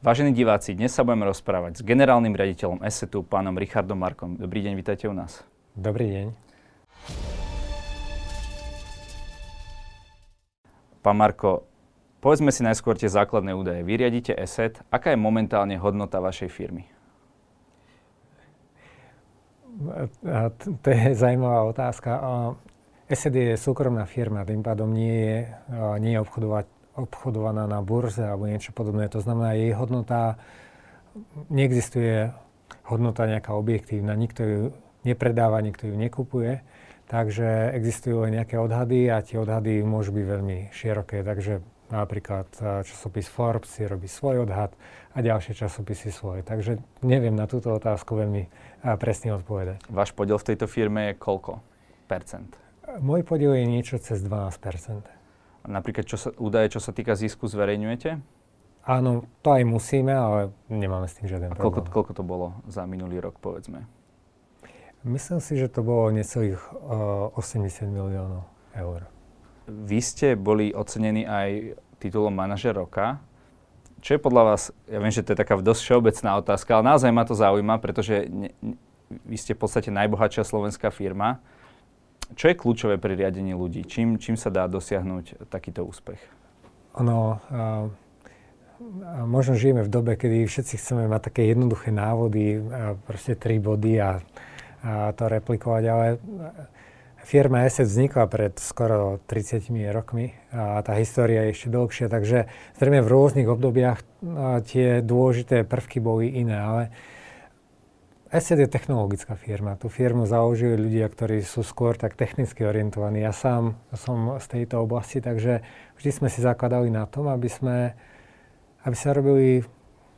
Vážení diváci, dnes sa budeme rozprávať s generálnym riaditeľom ESETu, pánom Richardom Markom. Dobrý deň, vítajte u nás. Dobrý deň. Pán Marko, povedzme si najskôr tie základné údaje. Vy riadite ESET. Aká je momentálne hodnota vašej firmy? To je zaujímavá otázka. ESET je súkromná firma, tým pádom nie je, nie je obchodovať obchodovaná na burze alebo niečo podobné. To znamená, jej hodnota, neexistuje hodnota nejaká objektívna, nikto ju nepredáva, nikto ju nekupuje. Takže existujú aj nejaké odhady a tie odhady môžu byť veľmi široké. Takže napríklad e, časopis Forbes si robí svoj odhad a ďalšie časopisy svoje. Takže neviem na túto otázku veľmi e, presne odpovedať. Váš podiel v tejto firme je koľko percent? Môj podiel je niečo cez 12 percent. Napríklad čo sa, údaje, čo sa týka zisku, zverejňujete? Áno, to aj musíme, ale nemáme s tým žiaden problém. Koľko, koľko to bolo za minulý rok, povedzme? Myslím si, že to bolo necelých uh, 80 miliónov eur. Vy ste boli ocenení aj titulom manažer roka. Čo je podľa vás, ja viem, že to je taká dosť všeobecná otázka, ale naozaj ma to zaujíma, pretože ne, ne, vy ste v podstate najbohatšia slovenská firma. Čo je kľúčové pri riadení ľudí? Čím, čím sa dá dosiahnuť takýto úspech? Ono, uh, možno žijeme v dobe, kedy všetci chceme mať také jednoduché návody, a proste tri body a, a to replikovať, ale firma ESET vznikla pred skoro 30 rokmi a tá história je ešte dlhšia, takže zrejme v rôznych obdobiach tie dôležité prvky boli iné, ale ESET je technologická firma. Tú firmu založili ľudia, ktorí sú skôr tak technicky orientovaní. Ja sám som z tejto oblasti, takže vždy sme si zakladali na tom, aby sme, aby sa robili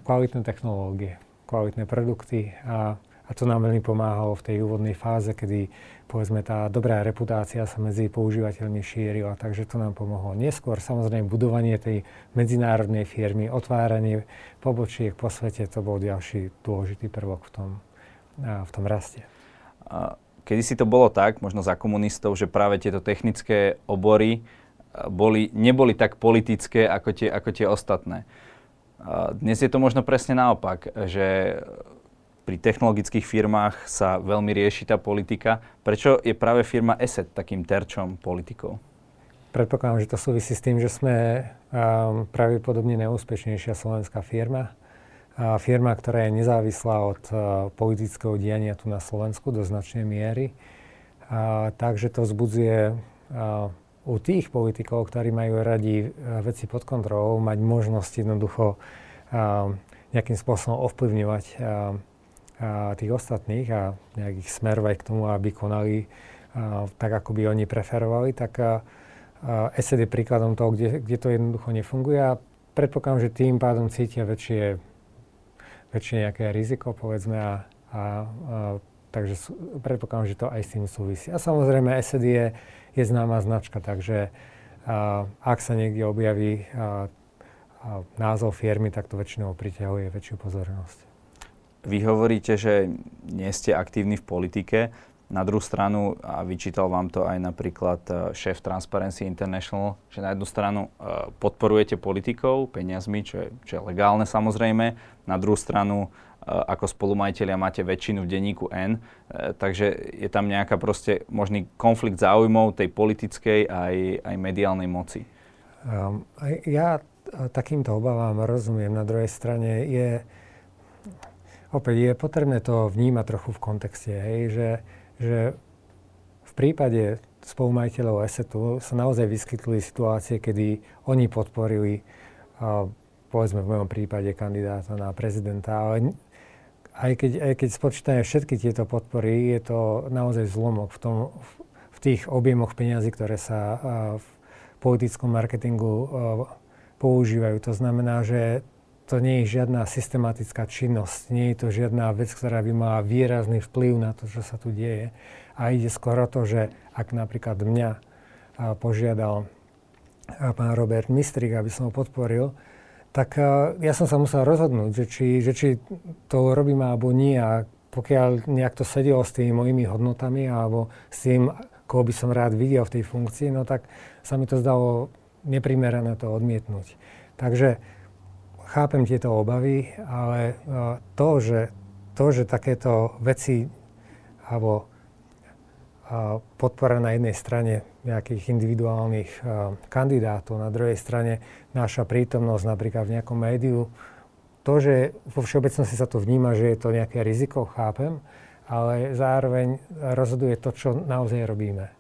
kvalitné technológie, kvalitné produkty a, a to nám veľmi pomáhalo v tej úvodnej fáze, kedy povedzme tá dobrá reputácia sa medzi používateľmi šírila, takže to nám pomohlo. Neskôr samozrejme budovanie tej medzinárodnej firmy, otváranie pobočiek po svete, to bol ďalší dôležitý prvok v tom v tom raste. Kedy si to bolo tak, možno za komunistov, že práve tieto technické obory boli, neboli tak politické ako tie, ako tie ostatné. Dnes je to možno presne naopak, že pri technologických firmách sa veľmi rieši tá politika. Prečo je práve firma ESET takým terčom politikov? Predpokladám, že to súvisí s tým, že sme um, pravdepodobne neúspešnejšia slovenská firma firma, ktorá je nezávislá od uh, politického diania tu na Slovensku do značnej miery. A, takže to vzbudzuje uh, u tých politikov, ktorí majú radi uh, veci pod kontrolou, mať možnosť jednoducho nejakým spôsobom ovplyvňovať tých ostatných a nejak ich smerovať k tomu, aby konali tak, ako by oni preferovali, tak ESED je príkladom toho, kde, kde to jednoducho nefunguje a predpokladám, že tým pádom cítia väčšie väčšie nejaké riziko, povedzme, a, a, a takže sú, predpokladám, že to aj s tým súvisí. A samozrejme, SED je, je známa značka, takže a, ak sa niekde objaví a, a názov firmy, tak to väčšinou priťahuje väčšiu pozornosť. Vy hovoríte, že nie ste aktívni v politike. Na druhú stranu, a vyčítal vám to aj napríklad e, šéf Transparency International, že na jednu stranu e, podporujete politikov peniazmi, čo je, čo je legálne samozrejme, na druhú stranu e, ako spolumajiteľia máte väčšinu v denníku N, takže je tam nejaká proste možný konflikt záujmov tej politickej aj, aj mediálnej moci. Um, ja takýmto obavám rozumiem. Na druhej strane je, opäť je potrebné to vnímať trochu v kontexte, hej, že že v prípade spolumajiteľov ESETu sa naozaj vyskytli situácie, kedy oni podporili, povedzme v mojom prípade kandidáta na prezidenta, ale aj keď, aj keď spočítame všetky tieto podpory, je to naozaj zlomok v, tom, v tých objemoch peňazí, ktoré sa v politickom marketingu používajú. To znamená, že to nie je žiadna systematická činnosť, nie je to žiadna vec, ktorá by mala výrazný vplyv na to, čo sa tu deje. A ide skoro to, že ak napríklad mňa požiadal pán Robert Mistrik, aby som ho podporil, tak ja som sa musel rozhodnúť, že či, že či to robím alebo nie. A pokiaľ nejak to sedelo s tými mojimi hodnotami alebo s tým, koho by som rád videl v tej funkcii, no tak sa mi to zdalo neprimerané to odmietnúť. Takže chápem tieto obavy, ale to, že, to, že takéto veci alebo podpora na jednej strane nejakých individuálnych kandidátov, na druhej strane naša prítomnosť napríklad v nejakom médiu, to, že vo všeobecnosti sa to vníma, že je to nejaké riziko, chápem, ale zároveň rozhoduje to, čo naozaj robíme.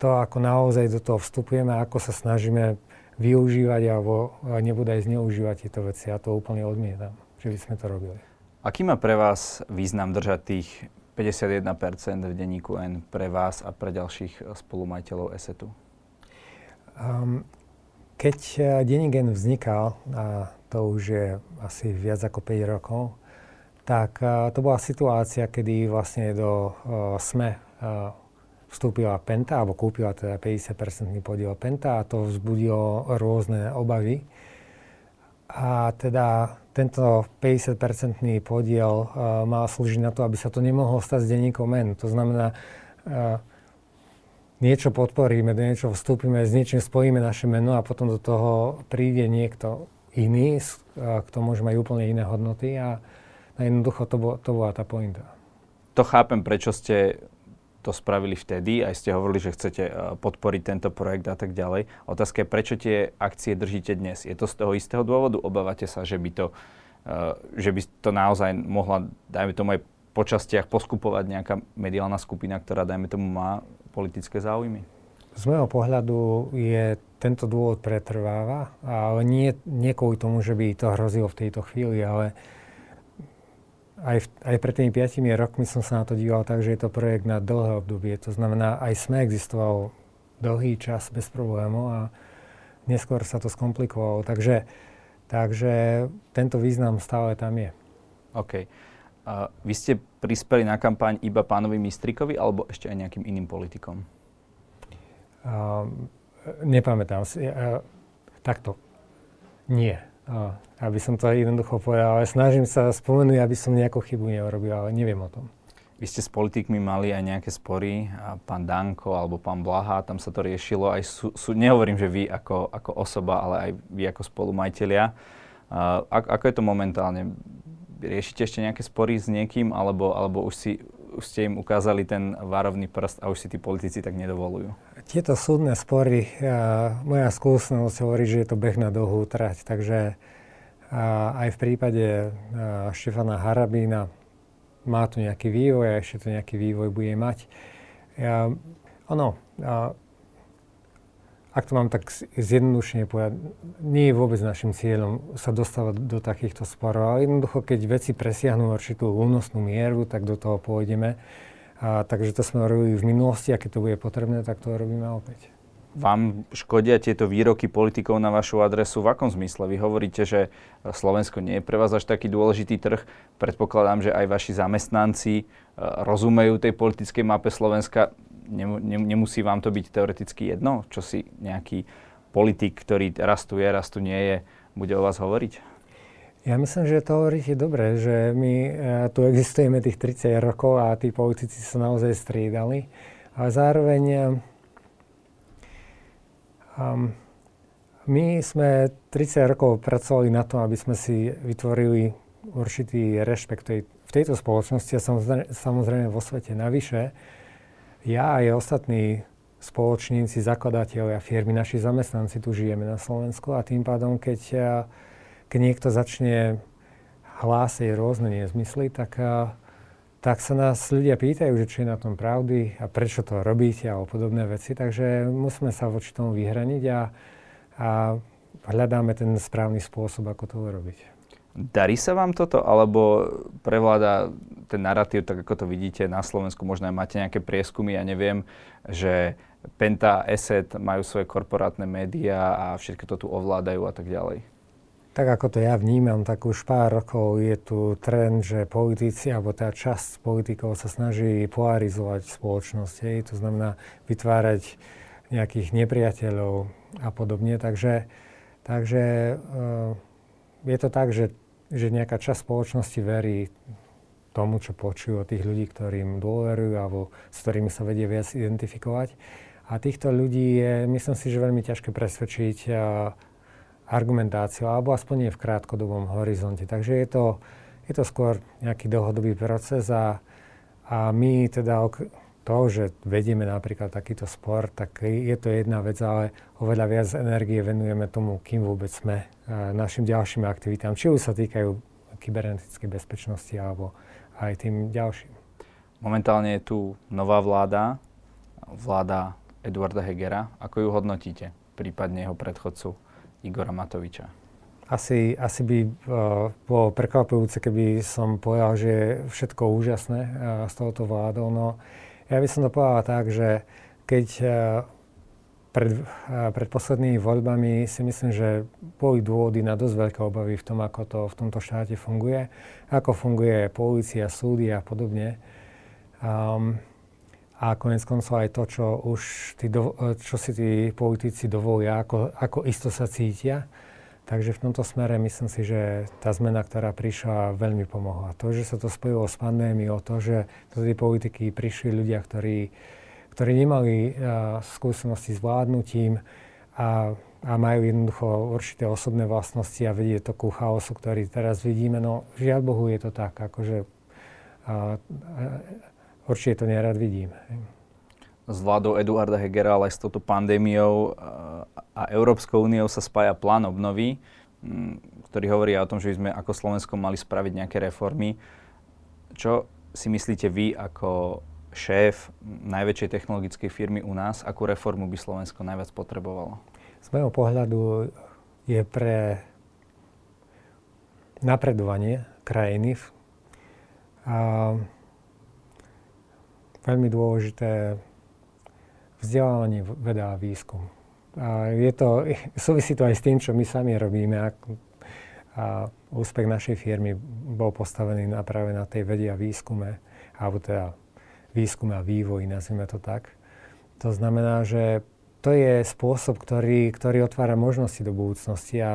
To, ako naozaj do toho vstupujeme, ako sa snažíme využívať alebo nebude aj zneužívať tieto veci. Ja to úplne odmietam, že by sme to robili. Aký má pre vás význam držať tých 51% v denníku N pre vás a pre ďalších spolumajiteľov ESETu? Um, keď eh, denník N vznikal, a to už je asi viac ako 5 rokov, tak uh, to bola situácia, kedy vlastne do uh, SME uh, vstúpila Penta, alebo kúpila teda 50% podiel Penta a to vzbudilo rôzne obavy. A teda tento 50-percentný podiel uh, mal slúžiť na to, aby sa to nemohlo stať s denníkom men. To znamená, uh, niečo podporíme, do niečo vstúpime, s niečím spojíme naše meno a potom do toho príde niekto iný, uh, kto môže mať úplne iné hodnoty a jednoducho to, bo, to bola tá pointa. To chápem, prečo ste to spravili vtedy, aj ste hovorili, že chcete eh, podporiť tento projekt a tak ďalej. Otázka je, prečo tie akcie držíte dnes? Je to z toho istého dôvodu? Obávate sa, že by to, eh, že by to naozaj mohla, dajme tomu aj po častiach poskupovať nejaká mediálna skupina, ktorá, dajme tomu, má politické záujmy? Z môjho pohľadu je tento dôvod pretrváva, ale nie, nie kvôli tomu, že by to hrozilo v tejto chvíli, ale uh, aj, v, aj pred tými 5 rokmi som sa na to díval tak, že je to projekt na dlhé obdobie. To znamená, aj SME existoval dlhý čas bez problémov a neskôr sa to skomplikovalo. Takže, takže tento význam stále tam je. OK. A vy ste prispeli na kampaň iba pánovi Mistrikovi alebo ešte aj nejakým iným politikom? Uh, nepamätám si. Uh, takto. Nie aby som to jednoducho povedal, ale snažím sa spomenúť, aby som nejakú chybu neurobil, ale neviem o tom. Vy ste s politikmi mali aj nejaké spory, a pán Danko alebo pán Blaha, tam sa to riešilo aj sú, sú nehovorím, že vy ako, ako osoba, ale aj vy ako spolumajiteľia. Uh, ako je to momentálne? Riešite ešte nejaké spory s niekým, alebo, alebo už, si, už ste im ukázali ten varovný prst a už si tí politici tak nedovolujú? Tieto súdne spory, moja skúsenosť hovorí, že je to beh na dlhú trať, takže aj v prípade Štefana Harabína má tu nejaký vývoj a ešte to nejaký vývoj bude mať. Ja, ono, a, ak to mám tak zjednodušene povedať, nie je vôbec našim cieľom sa dostávať do takýchto sporov, ale jednoducho, keď veci presiahnu určitú únosnú mieru, tak do toho pôjdeme. A, takže to sme robili v minulosti a keď to bude potrebné, tak to robíme opäť vám škodia tieto výroky politikov na vašu adresu? V akom zmysle? Vy hovoríte, že Slovensko nie je pre vás až taký dôležitý trh. Predpokladám, že aj vaši zamestnanci e, rozumejú tej politickej mape Slovenska. Nemusí vám to byť teoreticky jedno, čo si nejaký politik, ktorý raz tu je, raz tu nie je, bude o vás hovoriť? Ja myslím, že to hovoríte dobre, že my e, tu existujeme tých 30 rokov a tí politici sa naozaj striedali. Ale zároveň Um, my sme 30 rokov pracovali na tom, aby sme si vytvorili určitý rešpekt v tejto spoločnosti a samozrejme, samozrejme vo svete. Navyše, ja aj ostatní spoločníci, zakladatelia firmy, naši zamestnanci tu žijeme na Slovensku a tým pádom, keď, keď niekto začne hlásiť rôzne nezmysly, tak tak sa nás ľudia pýtajú, že či je na tom pravdy a prečo to robíte a podobné veci. Takže musíme sa voči tomu vyhraniť a, a hľadáme ten správny spôsob, ako to urobiť. Darí sa vám toto, alebo prevláda ten narratív, tak ako to vidíte na Slovensku, možno aj máte nejaké prieskumy, ja neviem, že Penta, Eset majú svoje korporátne médiá a všetko to tu ovládajú a tak ďalej? Tak ako to ja vnímam, tak už pár rokov je tu trend, že politici, alebo tá časť politikov sa snaží polarizovať spoločnosť. Hej. To znamená vytvárať nejakých nepriateľov a podobne. Takže, takže uh, je to tak, že, že nejaká časť spoločnosti verí tomu, čo počujú od tých ľudí, ktorým dôverujú alebo s ktorými sa vedie viac identifikovať. A týchto ľudí je, myslím si, že veľmi ťažké presvedčiť uh, argumentáciou, alebo aspoň nie v krátkodobom horizonte. Takže je to, je to skôr nejaký dlhodobý proces a, a my teda ok- to, že vedieme napríklad takýto sport, tak je to jedna vec, ale oveľa viac energie venujeme tomu, kým vôbec sme, našim ďalším aktivitám, či už sa týkajú kybernetickej bezpečnosti alebo aj tým ďalším. Momentálne je tu nová vláda, vláda Eduarda Hegera. Ako ju hodnotíte, prípadne jeho predchodcu Igora Matoviča? Asi, asi by uh, bolo prekvapujúce, keby som povedal, že všetko úžasné uh, s touto vládou. No, ja by som to povedal tak, že keď uh, pred, uh, pred poslednými voľbami si myslím, že boli dôvody na dosť veľké obavy v tom, ako to v tomto štáte funguje, ako funguje polícia, súdy a podobne. Um, a konec koncov aj to, čo už tí do, čo si tí politici dovolia, ako, ako isto sa cítia. Takže v tomto smere myslím si, že tá zmena, ktorá prišla, veľmi pomohla. To, že sa to spojilo s pandémiou, to, že do tej politiky prišli ľudia, ktorí, ktorí nemali uh, skúsenosti s vládnutím a, a majú jednoducho určité osobné vlastnosti a vedie to ku chaosu, ktorý teraz vidíme. No žiaľ Bohu je to tak, akože uh, uh, určite to nerad vidím. S vládou Eduarda Hegera, ale aj s touto pandémiou a Európskou úniou sa spája plán obnovy, ktorý hovorí o tom, že by sme ako Slovensko mali spraviť nejaké reformy. Čo si myslíte vy ako šéf najväčšej technologickej firmy u nás, akú reformu by Slovensko najviac potrebovalo? Z môjho pohľadu je pre napredovanie krajiny a veľmi dôležité vzdelávanie, veda a výskum. A je to, súvisí to aj s tým, čo my sami robíme. A, a úspech našej firmy bol postavený na, práve na tej vede a výskume, alebo teda výskume a vývoji, nazvime to tak. To znamená, že to je spôsob, ktorý, ktorý otvára možnosti do budúcnosti a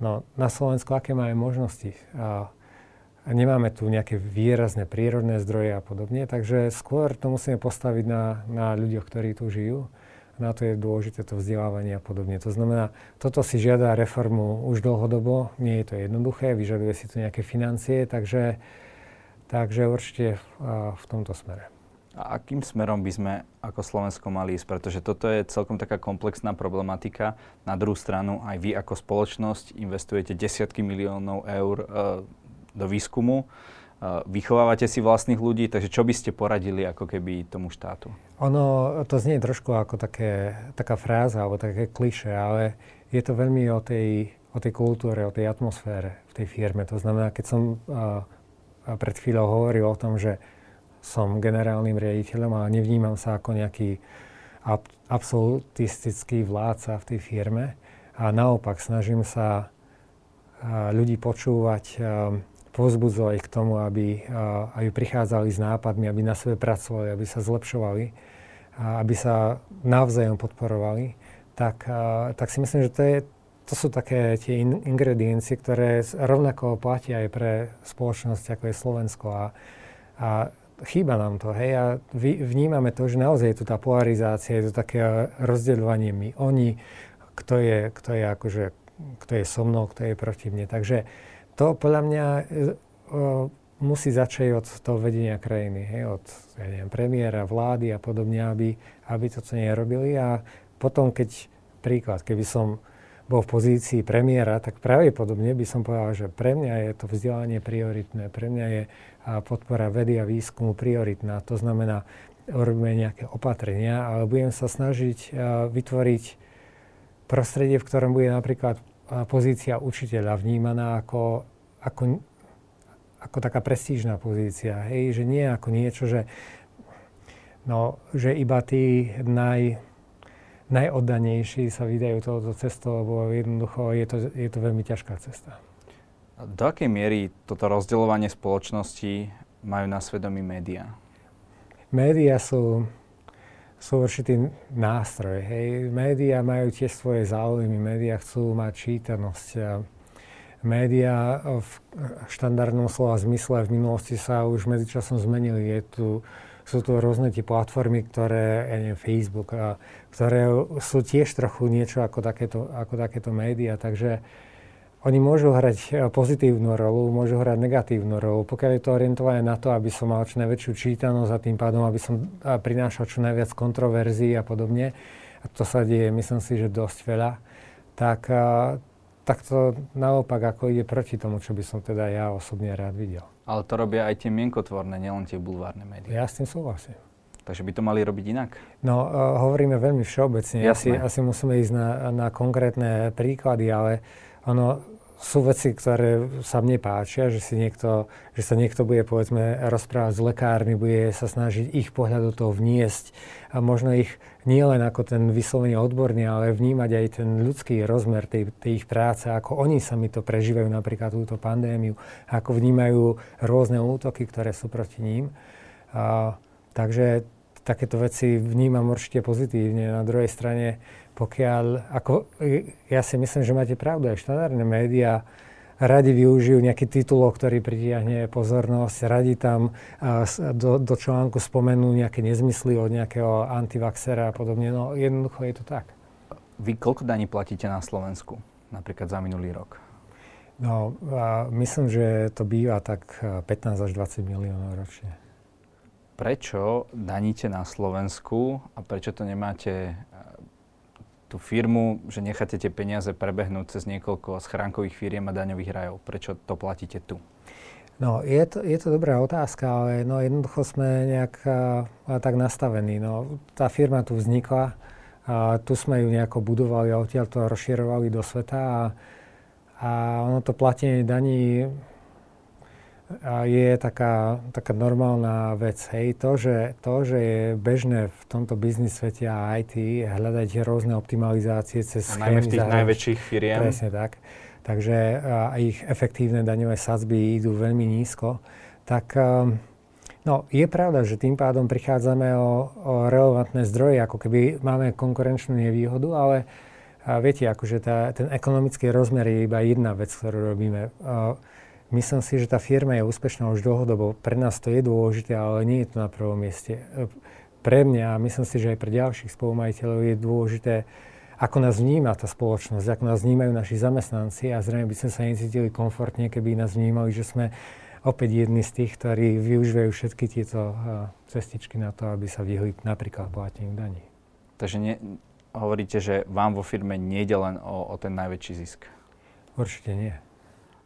no, na Slovensku aké máme možnosti? A, nemáme tu nejaké výrazné prírodné zdroje a podobne, takže skôr to musíme postaviť na, na ľuďoch, ktorí tu žijú. Na to je dôležité to vzdelávanie a podobne. To znamená, toto si žiada reformu už dlhodobo, nie je to jednoduché, vyžaduje si tu nejaké financie, takže, takže určite v tomto smere. A akým smerom by sme ako Slovensko mali ísť? Pretože toto je celkom taká komplexná problematika. Na druhú stranu aj vy ako spoločnosť investujete desiatky miliónov eur e, do výskumu. Vychovávate si vlastných ľudí, takže čo by ste poradili ako keby tomu štátu? Ono to znie trošku ako také, taká fráza alebo také kliše, ale je to veľmi o tej, o tej kultúre, o tej atmosfére v tej firme. To znamená, keď som a, pred chvíľou hovoril o tom, že som generálnym riaditeľom a nevnímam sa ako nejaký ab, absolutistický vládca v tej firme a naopak snažím sa a, ľudí počúvať a, povzbudzovať k tomu, aby, aby prichádzali s nápadmi, aby na sebe pracovali, aby sa zlepšovali, aby sa navzájom podporovali, tak, tak si myslím, že to, je, to sú také tie in, ingrediencie, ktoré rovnako platia aj pre spoločnosť, ako je Slovensko. A, a chýba nám to, hej, a vy, vnímame to, že naozaj je tu tá polarizácia, je to také rozdeľovanie my, oni, kto je, kto je akože, kto je so mnou, kto je proti mne. Takže to podľa mňa e, musí začať od toho vedenia krajiny, hej, od ja neviem, premiéra, vlády a podobne, aby, aby to nerobili. A potom, keď príklad, keby som bol v pozícii premiéra, tak pravdepodobne by som povedal, že pre mňa je to vzdelanie prioritné, pre mňa je podpora vedy a výskumu prioritná. To znamená, robíme nejaké opatrenia, ale budem sa snažiť vytvoriť prostredie, v ktorom bude napríklad pozícia učiteľa vnímaná ako, ako, ako taká prestížna pozícia. Hej? Že nie ako niečo, že, no, že iba tí naj, najoddanejší sa vydajú touto cestou, lebo jednoducho je to, je to veľmi ťažká cesta. Do akej miery toto rozdeľovanie spoločnosti majú na svedomí médiá? Média sú sú určitý nástroj. Hej. Média majú tiež svoje záujmy, média chcú mať čítanosť. Média v štandardnom slova zmysle v minulosti sa už medzičasom zmenili. Je tu sú tu rôzne tie platformy, ktoré, ja neviem, Facebook, a, ktoré sú tiež trochu niečo ako takéto, ako takéto médiá, takže oni môžu hrať e, pozitívnu rolu, môžu hrať negatívnu rolu. Pokiaľ je to orientované na to, aby som mal čo najväčšiu čítanosť a tým pádom, aby som prinášal čo najviac kontroverzií a podobne, a to sa deje, myslím si, že dosť veľa, tak, tak to naopak ako ide proti tomu, čo by som teda ja osobne rád videl. Ale to robia aj tie mienkotvorné, nielen tie bulvárne médiá. Ja s tým súhlasím. Takže by to mali robiť inak? No, uh, hovoríme veľmi všeobecne. Asi, asi musíme ísť na, na konkrétne príklady, ale ono, sú veci, ktoré sa mne páčia, že, si niekto, že sa niekto bude povedzme rozprávať s lekármi, bude sa snažiť ich pohľad do toho vniesť a možno ich nielen ako ten vyslovene odborný, ale vnímať aj ten ľudský rozmer tej, tej ich práce, ako oni sami to prežívajú napríklad túto pandémiu, ako vnímajú rôzne útoky, ktoré sú proti ním. A, takže takéto veci vnímam určite pozitívne. Na druhej strane pokiaľ, ako, ja si myslím, že máte pravdu, aj štandardné médiá radi využijú nejaký titulok, ktorý pritiahne pozornosť, radi tam do, do článku spomenú nejaké nezmysly od nejakého antivaxera a podobne. No jednoducho je to tak. Vy koľko daní platíte na Slovensku, napríklad za minulý rok? No, a myslím, že to býva tak 15 až 20 miliónov ročne. Prečo daníte na Slovensku a prečo to nemáte tú firmu, že necháte tie peniaze prebehnúť cez niekoľko schránkových firiem a daňových rajov. Prečo to platíte tu? No, je to, je to dobrá otázka, ale no, jednoducho sme nejak a, a, tak nastavení. No, tá firma tu vznikla, a tu sme ju nejako budovali a odtiaľ to rozširovali do sveta a, a ono to platenie daní je taká, taká normálna vec. Hej. To, že, to, že je bežné v tomto biznis svete a IT hľadať rôzne optimalizácie cez schémy. Najmä v tých najväčších firiem. Presne tak. Takže a ich efektívne daňové sadzby idú veľmi nízko. Tak um, no, je pravda, že tým pádom prichádzame o, o relevantné zdroje, ako keby máme konkurenčnú nevýhodu, ale a viete, akože tá, ten ekonomický rozmer je iba jedna vec, ktorú robíme. Uh, Myslím si, že tá firma je úspešná už dlhodobo. Pre nás to je dôležité, ale nie je to na prvom mieste. Pre mňa a myslím si, že aj pre ďalších spolumajiteľov je dôležité, ako nás vníma tá spoločnosť, ako nás vnímajú naši zamestnanci a zrejme by sme sa necítili komfortne, keby nás vnímali, že sme opäť jedni z tých, ktorí využívajú všetky tieto cestičky na to, aby sa vyhli napríklad plateniu daní. Takže ne, hovoríte, že vám vo firme nejde len o, o ten najväčší zisk? Určite nie.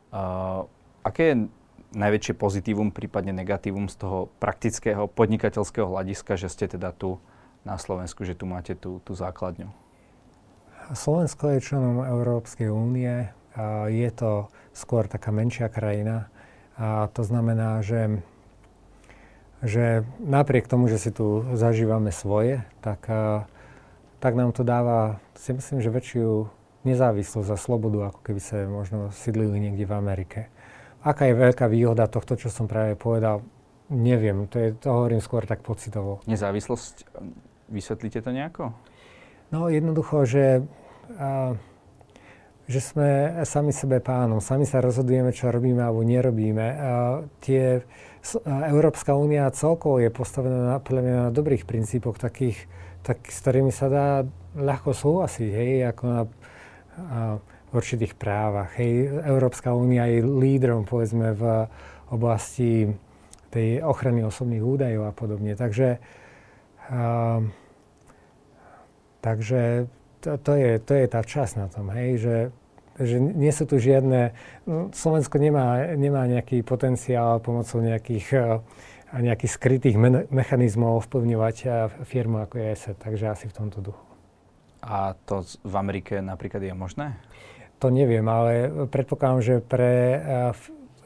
Uh, Aké je najväčšie pozitívum, prípadne negatívum z toho praktického podnikateľského hľadiska, že ste teda tu na Slovensku, že tu máte tú, tú základňu? Slovensko je členom Európskej únie. Je to skôr taká menšia krajina. A to znamená, že, že napriek tomu, že si tu zažívame svoje, tak, tak nám to dáva, si myslím, že väčšiu nezávislosť a slobodu, ako keby sa možno sídlili niekde v Amerike. Aká je veľká výhoda tohto, čo som práve povedal, neviem. To, je, to hovorím skôr tak pocitovo. Nezávislosť, vysvetlíte to nejako? No jednoducho, že, a, že sme sami sebe pánom, sami sa rozhodujeme, čo robíme alebo nerobíme. A, tie, a Európska únia celkovo je postavená na, na dobrých princípoch, takých, tak, s ktorými sa dá ľahko súhlasiť, hej, ako na, a, v určitých právach. Hej, Európska únia je lídrom, povedzme, v oblasti tej ochrany osobných údajov a podobne. Takže, uh, takže to, to, je, to je tá časť na tom, hej, že, že nie sú tu žiadne... No, Slovensko nemá, nemá nejaký potenciál pomocou nejakých, uh, nejakých skrytých me- mechanizmov ovplyvňovať firmu ako je ESET, takže asi v tomto duchu. A to v Amerike napríklad je možné? To neviem, ale predpokladám, že pre, eh,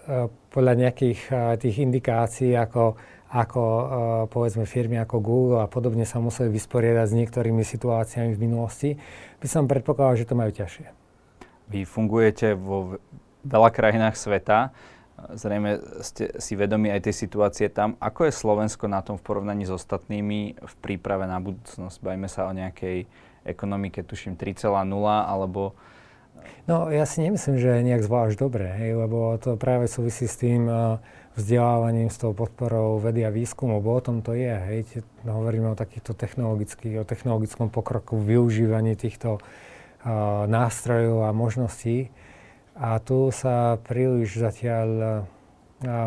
eh, podľa nejakých eh, tých indikácií, ako, ako povedzme firmy ako Google a podobne sa museli vysporiadať s niektorými situáciami v minulosti, by som predpokladal, že to majú ťažšie. Vy fungujete vo veľa krajinách sveta, zrejme ste si vedomi aj tej situácie tam. Ako je Slovensko na tom v porovnaní s ostatnými v príprave na budúcnosť? Bajme sa o nejakej ekonomike, tuším 3,0 alebo No, ja si nemyslím, že je nejak zvlášť dobré, hej, lebo to práve súvisí s tým uh, vzdelávaním, s tou podporou vedy a výskumu, bo o tom to je. Hej. Hovoríme o takýchto technologických, o technologickom pokroku, využívaní týchto uh, nástrojov a možností. A tu sa príliš zatiaľ uh,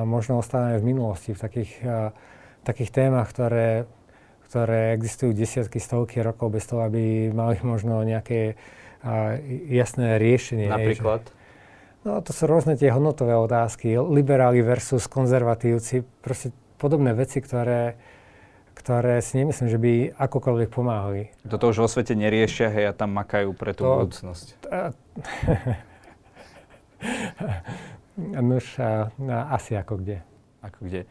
možno ostávame v minulosti, v takých, uh, takých témach, ktoré, ktoré existujú desiatky, stovky rokov bez toho, aby mali možno nejaké a jasné riešenie. Napríklad? Že, no to sú rôzne tie hodnotové otázky, liberáli versus konzervatívci, proste podobné veci, ktoré, ktoré si nemyslím, že by akokoľvek pomáhali. Toto už vo svete neriešia, hej, a tam makajú pre tú to, budúcnosť. Nož, a, a, asi ako kde. Ako kde.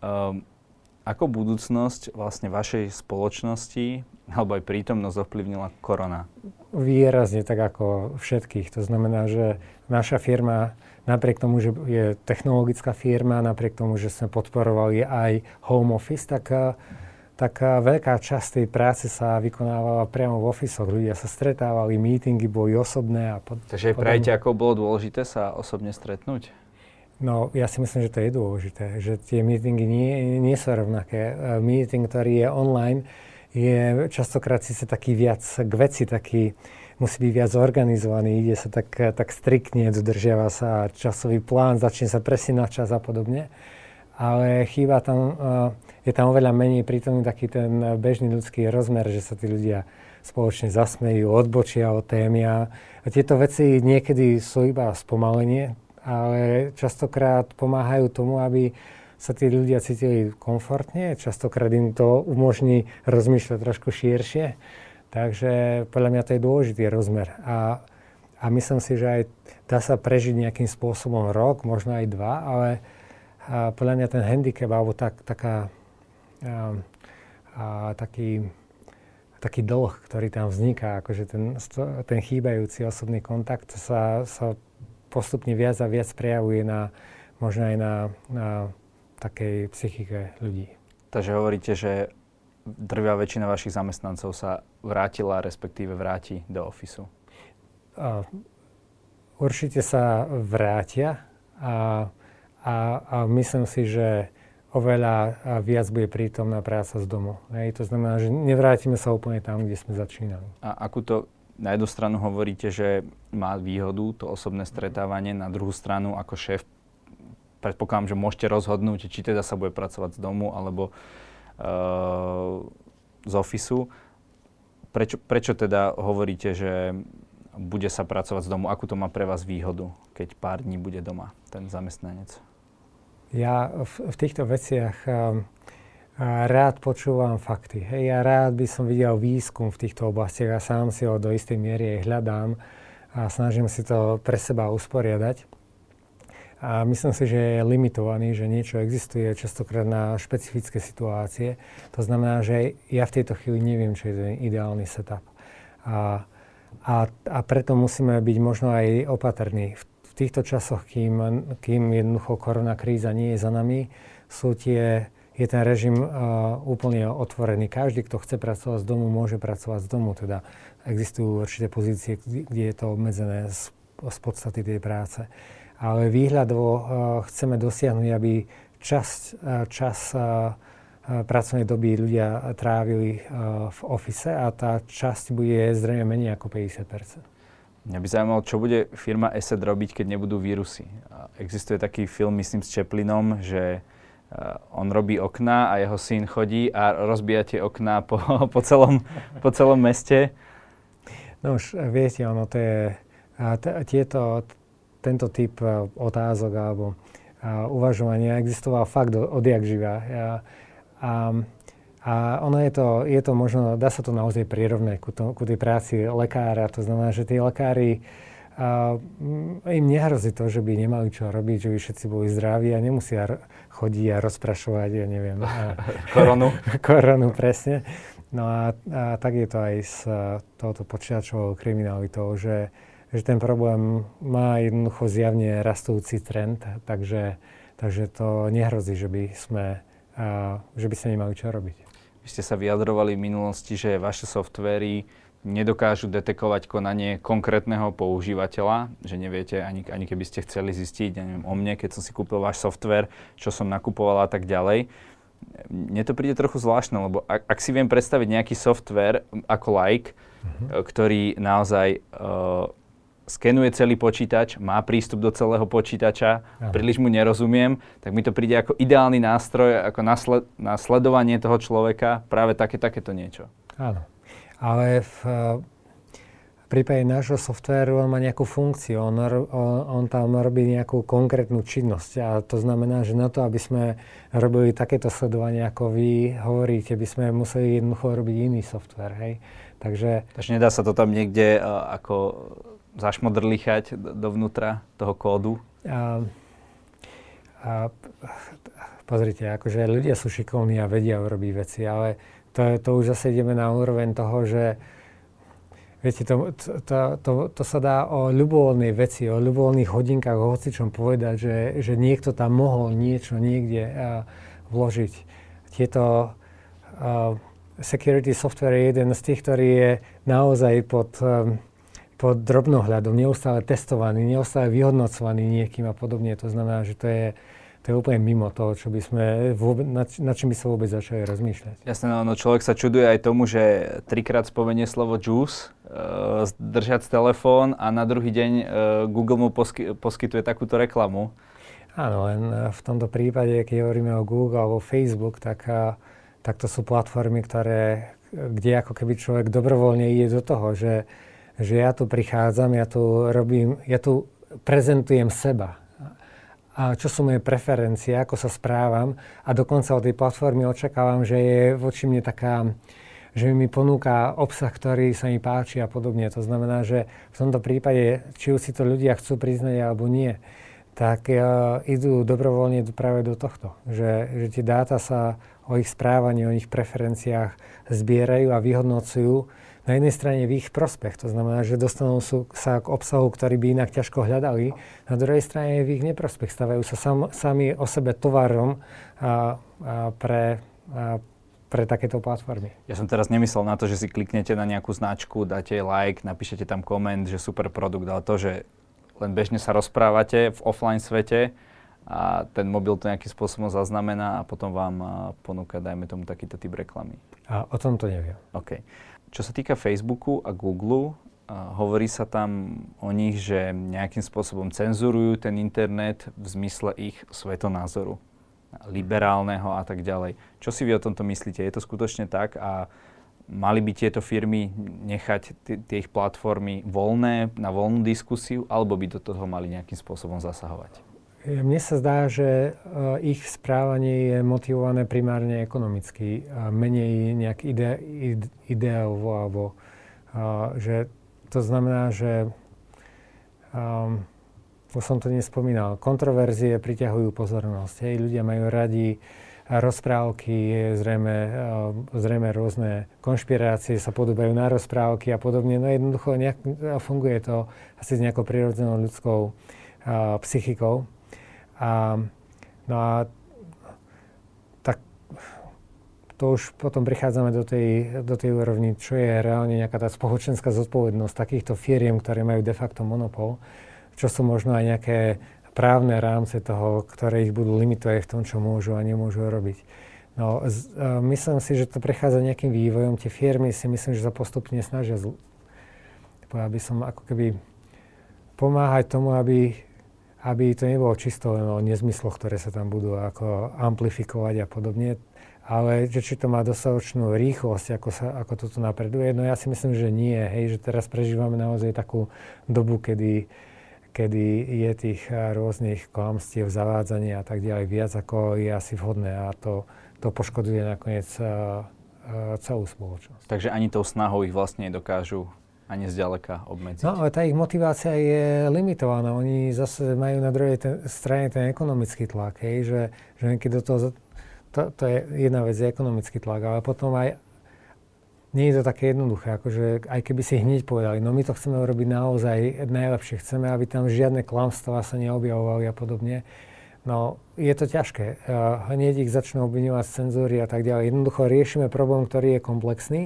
Um, ako budúcnosť vlastne vašej spoločnosti alebo aj prítomnosť ovplyvnila korona? Výrazne tak ako všetkých. To znamená, že naša firma napriek tomu, že je technologická firma, napriek tomu, že sme podporovali aj home office, tak, tak veľká časť tej práce sa vykonávala priamo v office Ľudia sa stretávali, meetingy boli osobné a pod, Takže aj prajte, ako bolo dôležité sa osobne stretnúť? No, ja si myslím, že to je dôležité, že tie meetingy nie, nie sú rovnaké. Meeting, ktorý je online, je častokrát sa taký viac k veci, taký musí byť viac organizovaný, ide sa tak, tak striktne, dodržiava sa časový plán, začne sa presínať čas a podobne. Ale chýba tam, eh, je tam oveľa menej prítomný taký ten bežný ľudský rozmer, že sa tí ľudia spoločne zasmejú, odbočia od témy a tieto veci niekedy sú iba spomalenie, ale častokrát pomáhajú tomu, aby sa tí ľudia cítili komfortne, častokrát im to umožní rozmýšľať trošku širšie. Takže podľa mňa to je dôležitý rozmer. A, a myslím si, že aj dá sa prežiť nejakým spôsobom rok, možno aj dva, ale a podľa mňa ten handicap alebo tak, taká, a, a, taký, taký dlh, ktorý tam vzniká, akože ten, ten chýbajúci osobný kontakt sa, sa postupne viac a viac prejavuje na, možno aj na, na takej psychike ľudí. Takže hovoríte, že drvia väčšina vašich zamestnancov sa vrátila, respektíve vráti do ofisu? Uh, určite sa vrátia a, a, a myslím si, že oveľa viac bude prítomná práca z domu. Hej, to znamená, že nevrátime sa úplne tam, kde sme začínali. A akú to na jednu stranu hovoríte, že má výhodu to osobné stretávanie, na druhú stranu ako šéf predpokladám, že môžete rozhodnúť, či teda sa bude pracovať z domu alebo uh, z ofisu. Prečo, prečo teda hovoríte, že bude sa pracovať z domu? Akú to má pre vás výhodu, keď pár dní bude doma ten zamestnanec? Ja v, v týchto veciach uh, rád počúvam fakty. Hej, ja rád by som videl výskum v týchto oblastiach a sám si ho do istej miery aj hľadám a snažím si to pre seba usporiadať a myslím si, že je limitovaný, že niečo existuje častokrát na špecifické situácie. To znamená, že ja v tejto chvíli neviem, čo je ten ideálny setup. A, a, a preto musíme byť možno aj opatrní. V, v týchto časoch, kým, kým jednoducho korona kríza nie je za nami, sú tie, je ten režim uh, úplne otvorený. Každý, kto chce pracovať z domu, môže pracovať z domu. Teda existujú určité pozície, kde je to obmedzené z, z podstaty tej práce ale výhľadovo uh, chceme dosiahnuť, aby časť, uh, čas uh, pracovnej doby ľudia trávili v ofise a tá časť bude zrejme menej ako 50 Mňa by zaujímalo, čo bude firma ESET robiť, keď nebudú vírusy. Existuje taký film, myslím, s Čeplinom, že on robí okná a jeho syn chodí a rozbíja tie okná po, po, celom, po celom meste. No už viete, ono to je, tieto, tento typ e, otázok alebo uvažovania existoval fakt odjak živa. A, a, a ono je to, je to možno, dá sa to naozaj prirovnať ku, ku tej práci lekára. To znamená, že tí lekári a im nehrozí to, že by nemali čo robiť, že by všetci boli zdraví a nemusia chodiť a rozprašovať, ja neviem. A, koronu. koronu, presne. No a, a tak je to aj s touto počiačovou kriminalitou, že že ten problém má jednoducho zjavne rastúci trend, takže, takže to nehrozí, že by sme, uh, že by sme nemali čo robiť. Vy ste sa vyjadrovali v minulosti, že vaše softvery nedokážu detekovať konanie konkrétneho používateľa, že neviete, ani, ani keby ste chceli zistiť, ja neviem, o mne, keď som si kúpil váš software, čo som nakupoval a tak ďalej. Mne to príde trochu zvláštne, lebo ak, ak si viem predstaviť nejaký software ako like, uh-huh. ktorý naozaj uh, skenuje celý počítač, má prístup do celého počítača, uh-huh. príliš mu nerozumiem, tak mi to príde ako ideálny nástroj, ako na, sled- na sledovanie toho človeka, práve také, takéto niečo. Áno ale v, prípade nášho softvéru on má nejakú funkciu, on, on, on tam robí nejakú konkrétnu činnosť a to znamená, že na to, aby sme robili takéto sledovanie, ako vy hovoríte, by sme museli jednoducho robiť iný software, hej. Takže, Takže nedá sa to tam niekde uh, ako zašmodrlichať dovnútra toho kódu? A, a, pozrite, akože ľudia sú šikovní a vedia urobiť veci, ale to, to už zase ideme na úroveň toho, že viete, to, to, to, to sa dá o ľubovoľnej veci, o ľubovoľných hodinkách, o hocičom povedať, že, že niekto tam mohol niečo niekde uh, vložiť. Tieto uh, security software je jeden z tých, ktorý je naozaj pod, um, pod drobnohľadom, neustále testovaný, neustále vyhodnocovaný niekým a podobne. To znamená, že to je to je úplne mimo toho, čo by sme vôbec, nad, nad čím by sa vôbec začali rozmýšľať. Jasné, no, no človek sa čuduje aj tomu, že trikrát spomenie slovo juice, uh, držať telefón a na druhý deň uh, Google mu posky, poskytuje takúto reklamu. Áno, len e, v tomto prípade, keď hovoríme o Google alebo Facebook, tak, uh, tak to sú platformy, ktoré, kde ako keby človek dobrovoľne ide do toho, že, že ja tu prichádzam, ja tu robím, ja tu prezentujem seba a čo sú moje preferencie, ako sa správam a dokonca od tej platformy očakávam, že je voči mne taká, že mi ponúka obsah, ktorý sa mi páči a podobne. To znamená, že v tomto prípade, či už si to ľudia chcú priznať alebo nie, tak uh, idú dobrovoľne práve do tohto. Že, že tie dáta sa o ich správaní, o ich preferenciách zbierajú a vyhodnocujú na jednej strane v ich prospech, to znamená, že dostanú sa k obsahu, ktorý by inak ťažko hľadali, na druhej strane v ich neprospech, stavajú sa sam, sami o sebe tovarom a, a pre, a pre takéto platformy. Ja som teraz nemyslel na to, že si kliknete na nejakú značku, dáte like, napíšete tam koment, že super produkt, ale to, že len bežne sa rozprávate v offline svete a ten mobil to nejakým spôsobom zaznamená a potom vám ponúka, dajme tomu, takýto typ reklamy. A o tom to neviem. OK. Čo sa týka Facebooku a Google, hovorí sa tam o nich, že nejakým spôsobom cenzurujú ten internet v zmysle ich svetonázoru, liberálneho a tak ďalej. Čo si vy o tomto myslíte? Je to skutočne tak a mali by tieto firmy nechať tie ich platformy voľné na voľnú diskusiu alebo by do toho mali nejakým spôsobom zasahovať? Mne sa zdá, že uh, ich správanie je motivované primárne ekonomicky a menej nejak ide, ide, ideovo, alebo uh, že to znamená, že um, už som to nespomínal, kontroverzie priťahujú pozornosť. Hej, ľudia majú radi rozprávky, zrejme, uh, zrejme rôzne konšpirácie sa podobajú na rozprávky a podobne. No jednoducho nejak, funguje to asi s nejakou prirodzenou ľudskou uh, psychikou. A, no a tak to už potom prichádzame do tej, do tej úrovni, čo je reálne nejaká tá spoločenská zodpovednosť takýchto firiem, ktoré majú de facto monopol, čo sú možno aj nejaké právne rámce toho, ktoré ich budú limitovať v tom, čo môžu a nemôžu robiť. No, z, uh, myslím si, že to prechádza nejakým vývojom. Tie firmy si myslím, že sa postupne snažia, zl- aby som ako keby pomáhať tomu, aby aby to nebolo čisto len o nezmysloch, ktoré sa tam budú ako amplifikovať a podobne, ale že či to má dostatočnú rýchlosť, ako, sa, ako toto napreduje, no ja si myslím, že nie, hej, že teraz prežívame naozaj takú dobu, kedy, kedy je tých rôznych klamstiev, zavádzania a tak ďalej viac, ako je asi vhodné a to, to poškoduje nakoniec uh, uh, celú spoločnosť. Takže ani tou snahou ich vlastne dokážu ani zďaleka obmedziť. No ale tá ich motivácia je limitovaná. Oni zase majú na druhej ten, strane ten ekonomický tlak, hej, že, že keď do toho, to, to je jedna vec, je ekonomický tlak, ale potom aj nie je to také jednoduché, akože aj keby si hneď povedali, no my to chceme urobiť naozaj najlepšie, chceme, aby tam žiadne klamstvá sa neobjavovali a podobne. No, je to ťažké. hneď ich začnú obviňovať z cenzúry a tak ďalej. Jednoducho riešime problém, ktorý je komplexný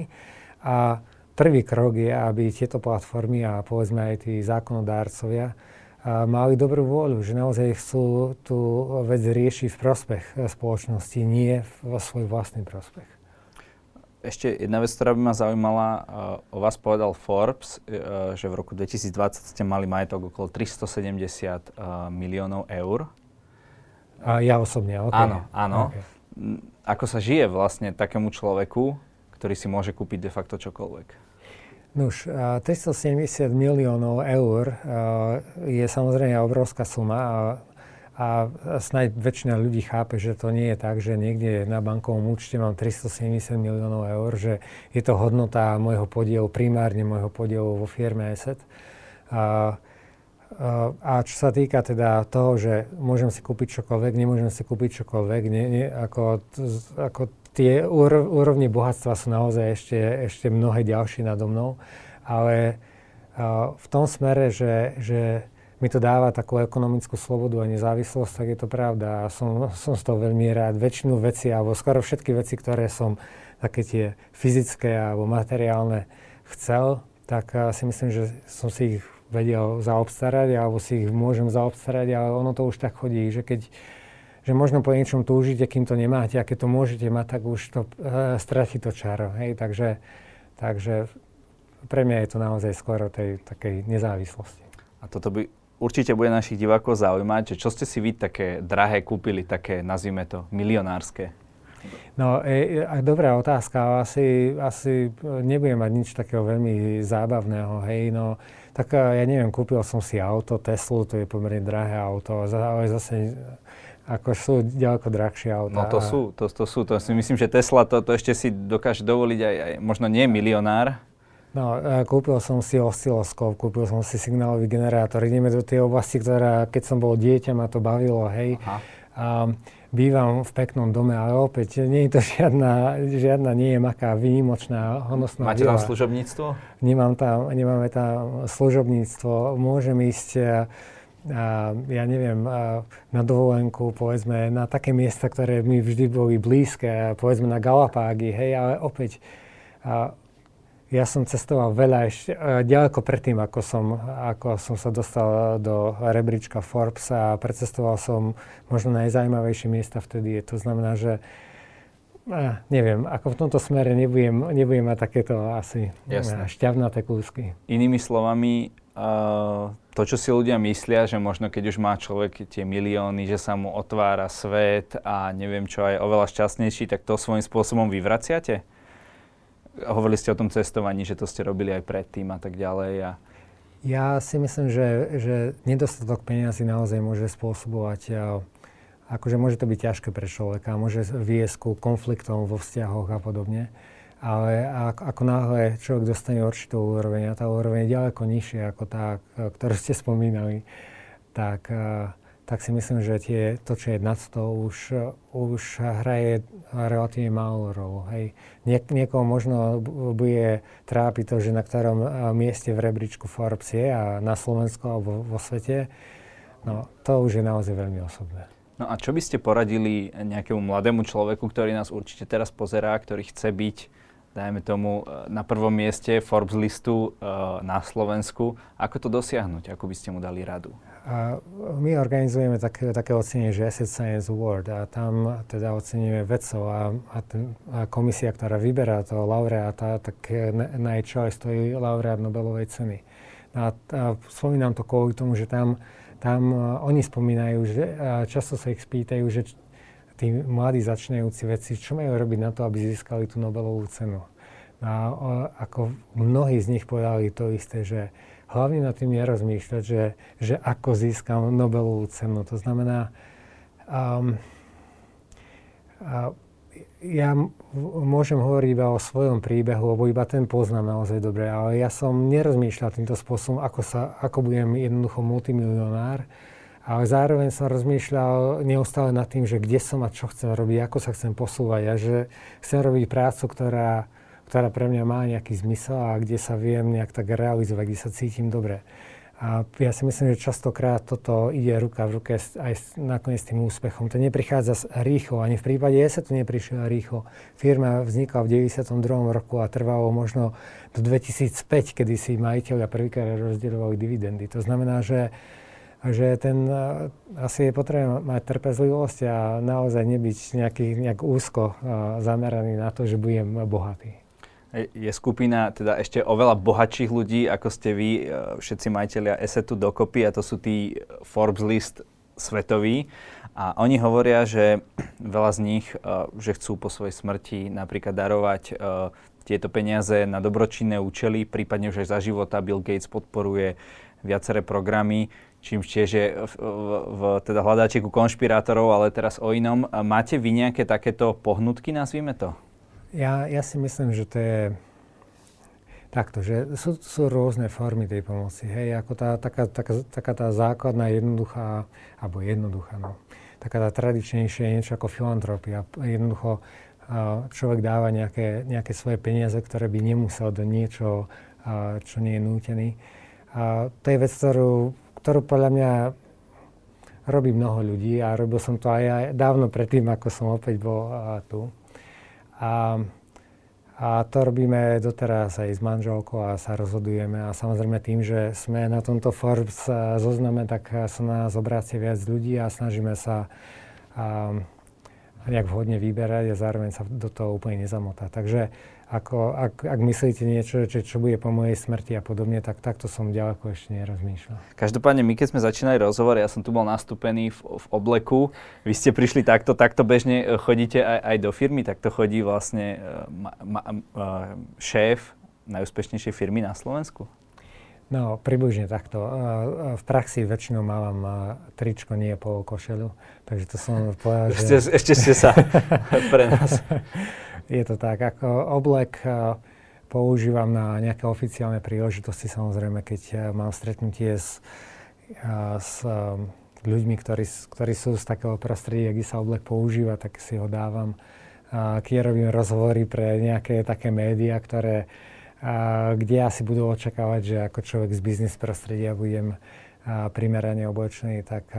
a prvý krok je, aby tieto platformy a povedzme aj tí zákonodárcovia mali dobrú vôľu, že naozaj chcú tú vec riešiť v prospech spoločnosti, nie vo svoj vlastný prospech. Ešte jedna vec, ktorá by ma zaujímala, o vás povedal Forbes, e, že v roku 2020 ste mali majetok okolo 370 miliónov eur. A ja osobne, okay. Áno, áno. Okay. Ako sa žije vlastne takému človeku, ktorý si môže kúpiť de facto čokoľvek? Nuž, 370 miliónov eur je samozrejme obrovská suma a, a snáď väčšina ľudí chápe, že to nie je tak, že niekde na bankovom účte mám 370 miliónov eur, že je to hodnota môjho podielu, primárne môjho podielu vo firme ESET. A, a čo sa týka teda toho, že môžem si kúpiť čokoľvek, nemôžem si kúpiť čokoľvek, nie, nie, ako, ako tie úrovne bohatstva sú naozaj ešte, ešte mnohé ďalšie nado mnou, ale v tom smere, že, že mi to dáva takú ekonomickú slobodu a nezávislosť, tak je to pravda a som, som z toho veľmi rád. Väčšinu veci, alebo skoro všetky veci, ktoré som také tie fyzické alebo materiálne chcel, tak si myslím, že som si ich vedel zaobstarať alebo si ich môžem zaobstarať, ale ono to už tak chodí, že keď že možno po niečom túžite, kým to nemáte a keď to môžete mať, tak už to uh, stratí to čaro. Hej? Takže, takže pre mňa je to naozaj skôr o tej takej nezávislosti. A toto by určite bude našich divákov zaujímať, že čo ste si vy také drahé kúpili, také nazvime to milionárske? No, e, e, dobrá otázka, asi, asi nebudem mať nič takého veľmi zábavného, hej, no, tak ja neviem, kúpil som si auto, Teslu, to je pomerne drahé auto, ale zase ako sú ďaleko drahšie autá. No to sú, to, to sú. To si myslím, že Tesla to, to ešte si dokáže dovoliť aj, aj možno nie milionár. No, e, kúpil som si osciloskop, kúpil som si signálový generátor. Ideme do tej oblasti, ktorá, keď som bol dieťa, ma to bavilo, hej. Aha. A, bývam v peknom dome, ale opäť nie je to žiadna, žiadna nie je maká výnimočná honosná Máte tam služobníctvo? Nemám tam, nemáme tam služobníctvo. Môžem ísť a, ja neviem, na dovolenku, povedzme, na také miesta, ktoré mi vždy boli blízke, povedzme na Galapágy, hej, ale opäť ja som cestoval veľa ešte a, ďaleko predtým, ako som, ako som sa dostal do rebríčka Forbes a precestoval som možno najzajímavejšie miesta vtedy. To znamená, že a, neviem, ako v tomto smere nebudem, nebudem mať takéto asi Jasne. šťavnaté kúsky. Inými slovami, to, čo si ľudia myslia, že možno keď už má človek tie milióny, že sa mu otvára svet a neviem čo aj oveľa šťastnejší, tak to svojím spôsobom vyvraciate? Hovorili ste o tom cestovaní, že to ste robili aj predtým a tak ďalej. A... Ja si myslím, že, že nedostatok peniazy naozaj môže spôsobovať, akože môže to byť ťažké pre človeka, môže viesť ku konfliktom vo vzťahoch a podobne. Ale ako, náhle človek dostane určitú úroveň a tá úroveň je ďaleko nižšia ako tá, ktorú ste spomínali, tak, tak si myslím, že tie, to, čo je nad to, už, už hraje relatívne malú rolu. Hej. Nie, niekoho možno bude trápiť to, že na ktorom mieste v rebríčku Forbes je a na Slovensku alebo vo svete, no to už je naozaj veľmi osobné. No a čo by ste poradili nejakému mladému človeku, ktorý nás určite teraz pozerá, ktorý chce byť dajme tomu, e, na prvom mieste Forbes listu e, na Slovensku. Ako to dosiahnuť? Ako by ste mu dali radu? My organizujeme také, také ocenenie, že Asset Science Award a tam teda oceníme vedcov a, a, a komisia, ktorá vyberá toho laureáta, tak na jej čele stojí laureát Nobelovej ceny. A, a spomínam to kvôli tomu, že tam, tam uh, oni spomínajú, že často sa ich spýtajú, že tí mladí začínajúci veci, čo majú robiť na to, aby získali tú Nobelovú cenu. No a ako mnohí z nich povedali to isté, že hlavne nad tým nerozmýšľať, že, že ako získam Nobelovú cenu. To znamená, um, uh, ja môžem hovoriť iba o svojom príbehu, lebo iba ten poznám naozaj dobre, ale ja som nerozmýšľal týmto spôsobom, ako, sa, ako budem jednoducho multimilionár, ale zároveň som rozmýšľal neustále nad tým, že kde som a čo chcem robiť, ako sa chcem posúvať a že chcem robiť prácu, ktorá, ktorá pre mňa má nejaký zmysel a kde sa viem nejak tak realizovať, kde sa cítim dobre. A ja si myslím, že častokrát toto ide ruka v ruke aj nakoniec s tým úspechom. To neprichádza rýchlo, ani v prípade ESE to neprišlo rýchlo. Firma vznikla v 92. roku a trvalo možno do 2005, kedy si majiteľia prvýkrát rozdielovali dividendy. To znamená, že že ten, asi je potrebné mať trpezlivosť a naozaj nebyť nejaký, nejak úzko zameraný na to, že budem bohatý. Je skupina teda ešte oveľa bohatších ľudí, ako ste vy, e, všetci majiteľia Esetu dokopy a to sú tí Forbes list svetový. A oni hovoria, že veľa z nich, e, že chcú po svojej smrti napríklad darovať e, tieto peniaze na dobročinné účely, prípadne už aj za života Bill Gates podporuje viaceré programy, čím tiež je v, v, teda hľadáčiku konšpirátorov, ale teraz o inom. Máte vy nejaké takéto pohnutky, nazvime to? Ja, ja si myslím, že to je takto, že sú, sú rôzne formy tej pomoci. Hej, ako tá, taká, taká, taká tá základná, jednoduchá, alebo jednoduchá, no, taká tá tradičnejšia niečo ako filantropia. Jednoducho človek dáva nejaké, nejaké svoje peniaze, ktoré by nemusel do niečo, čo nie je nútený. A to je vec, ktorú, ktorú podľa mňa robí mnoho ľudí a robil som to aj, aj dávno predtým, ako som opäť bol tu. A, a to robíme doteraz aj s manželkou a sa rozhodujeme. A samozrejme tým, že sme na tomto Forbes zozname, tak sa nás obrácia viac ľudí a snažíme sa a, nejak vhodne vyberať a zároveň sa do toho úplne nezamotať. Takže ako, ak, ak myslíte niečo, čo, čo bude po mojej smrti a podobne, tak takto som ďaleko ešte nerozmýšľal. Každopádne, my keď sme začínali rozhovor, ja som tu bol nastúpený v, v obleku, vy ste prišli takto, takto bežne e, chodíte aj, aj do firmy, takto chodí vlastne e, ma, ma, ma, e, šéf najúspešnejšej firmy na Slovensku? No, približne takto. V praxi väčšinou mávam tričko, nie polokošelu, takže to som povedal, že... Ešte, ešte ste sa pre nás je to tak, ako oblek používam na nejaké oficiálne príležitosti, samozrejme, keď eh, mám stretnutie s, s ľuďmi, ktorí, ktorí sú z takého prostredia, kde sa oblek používa, tak si ho dávam. Keď robím rozhovory pre nejaké také médiá, ktoré, kde asi budú očakávať, že ako človek z biznis prostredia budem primerane oblečený, tak,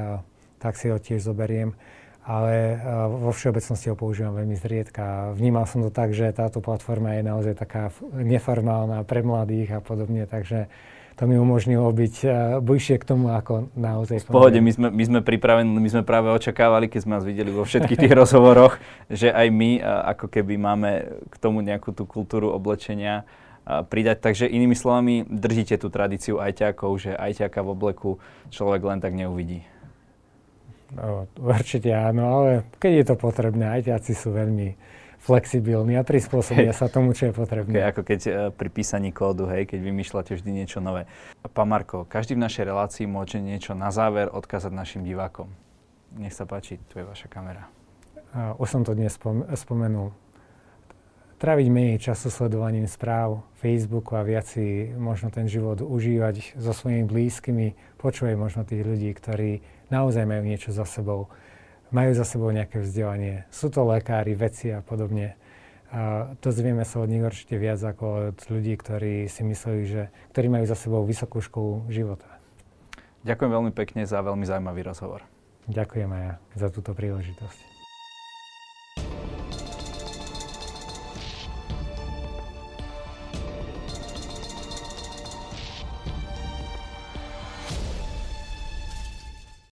tak si ho tiež zoberiem ale vo všeobecnosti ho používam veľmi zriedka. Vnímal som to tak, že táto platforma je naozaj taká neformálna pre mladých a podobne, takže to mi umožnilo byť bližšie k tomu, ako naozaj... V pohode, my sme, my sme pripravení, my sme práve očakávali, keď sme vás videli vo všetkých tých rozhovoroch, že aj my ako keby máme k tomu nejakú tú kultúru oblečenia pridať. Takže inými slovami, držíte tú tradíciu ajťákov, že ajťáka v obleku človek len tak neuvidí. No, určite áno, ale keď je to potrebné, aj ťaci sú veľmi flexibilní a prispôsobia sa tomu, čo je potrebné. Okay, ako keď uh, pri písaní kódu, hej, keď vymýšľate vždy niečo nové. Pán Marko, každý v našej relácii môže niečo na záver odkázať našim divákom. Nech sa páči, tu je vaša kamera. Uh, už som to dnes spom- spomenul. Tráviť menej času sledovaním správ Facebooku a viac si možno ten život užívať so svojimi blízkymi, počúvaj možno tých ľudí, ktorí naozaj majú niečo za sebou, majú za sebou nejaké vzdelanie. Sú to lekári, veci a podobne. A dozvieme sa od nich určite viac ako od ľudí, ktorí si mysleli, že, ktorí majú za sebou vysokú školu života. Ďakujem veľmi pekne za veľmi zaujímavý rozhovor. Ďakujem aj ja za túto príležitosť.